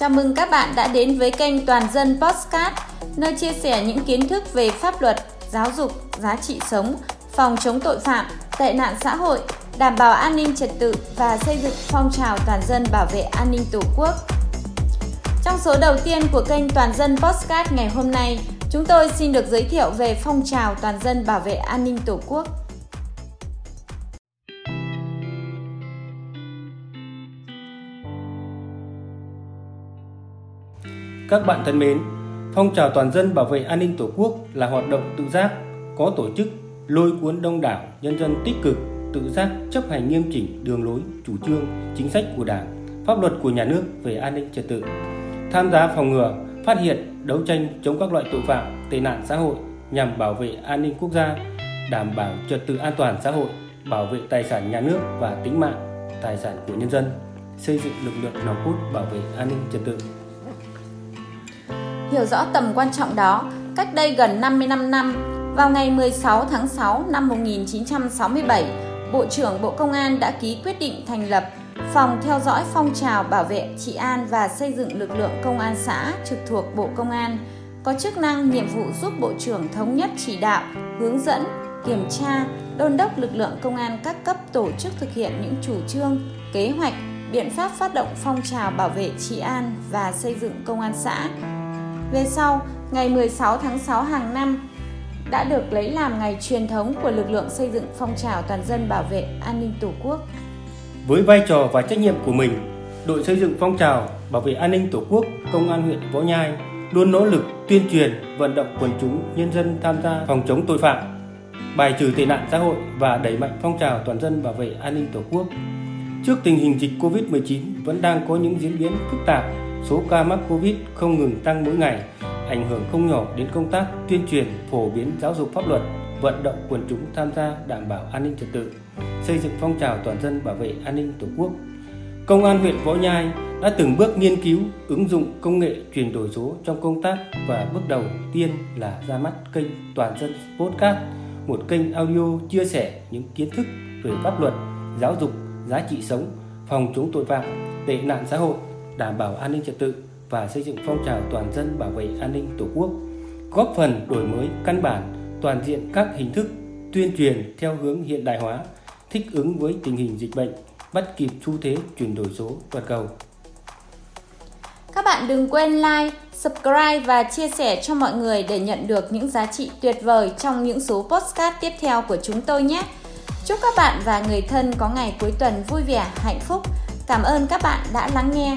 Chào mừng các bạn đã đến với kênh Toàn dân Postcard, nơi chia sẻ những kiến thức về pháp luật, giáo dục, giá trị sống, phòng chống tội phạm, tệ nạn xã hội, đảm bảo an ninh trật tự và xây dựng phong trào toàn dân bảo vệ an ninh Tổ quốc. Trong số đầu tiên của kênh Toàn dân Postcard ngày hôm nay, chúng tôi xin được giới thiệu về phong trào toàn dân bảo vệ an ninh Tổ quốc. Các bạn thân mến, phong trào toàn dân bảo vệ an ninh Tổ quốc là hoạt động tự giác, có tổ chức, lôi cuốn đông đảo nhân dân tích cực, tự giác chấp hành nghiêm chỉnh đường lối, chủ trương, chính sách của Đảng, pháp luật của nhà nước về an ninh trật tự, tham gia phòng ngừa, phát hiện, đấu tranh chống các loại tội phạm, tệ nạn xã hội nhằm bảo vệ an ninh quốc gia, đảm bảo trật tự an toàn xã hội, bảo vệ tài sản nhà nước và tính mạng, tài sản của nhân dân, xây dựng lực lượng nòng cốt bảo vệ an ninh trật tự. Hiểu rõ tầm quan trọng đó, cách đây gần 55 năm, vào ngày 16 tháng 6 năm 1967, Bộ trưởng Bộ Công an đã ký quyết định thành lập Phòng theo dõi phong trào bảo vệ trị an và xây dựng lực lượng công an xã trực thuộc Bộ Công an, có chức năng nhiệm vụ giúp Bộ trưởng thống nhất chỉ đạo, hướng dẫn, kiểm tra, đôn đốc lực lượng công an các cấp tổ chức thực hiện những chủ trương, kế hoạch, biện pháp phát động phong trào bảo vệ trị an và xây dựng công an xã về sau, ngày 16 tháng 6 hàng năm đã được lấy làm ngày truyền thống của lực lượng xây dựng phong trào toàn dân bảo vệ an ninh Tổ quốc. Với vai trò và trách nhiệm của mình, đội xây dựng phong trào bảo vệ an ninh Tổ quốc Công an huyện Võ Nhai luôn nỗ lực tuyên truyền, vận động quần chúng, nhân dân tham gia phòng chống tội phạm, bài trừ tệ nạn xã hội và đẩy mạnh phong trào toàn dân bảo vệ an ninh Tổ quốc. Trước tình hình dịch Covid-19 vẫn đang có những diễn biến phức tạp số ca mắc Covid không ngừng tăng mỗi ngày, ảnh hưởng không nhỏ đến công tác tuyên truyền, phổ biến giáo dục pháp luật, vận động quần chúng tham gia đảm bảo an ninh trật tự, xây dựng phong trào toàn dân bảo vệ an ninh Tổ quốc. Công an huyện Võ Nhai đã từng bước nghiên cứu, ứng dụng công nghệ chuyển đổi số trong công tác và bước đầu tiên là ra mắt kênh Toàn dân Podcast, một kênh audio chia sẻ những kiến thức về pháp luật, giáo dục, giá trị sống, phòng chống tội phạm, tệ nạn xã hội đảm bảo an ninh trật tự và xây dựng phong trào toàn dân bảo vệ an ninh Tổ quốc, góp phần đổi mới căn bản toàn diện các hình thức tuyên truyền theo hướng hiện đại hóa, thích ứng với tình hình dịch bệnh, bắt kịp xu thế chuyển đổi số toàn cầu. Các bạn đừng quên like, subscribe và chia sẻ cho mọi người để nhận được những giá trị tuyệt vời trong những số postcard tiếp theo của chúng tôi nhé. Chúc các bạn và người thân có ngày cuối tuần vui vẻ, hạnh phúc. Cảm ơn các bạn đã lắng nghe.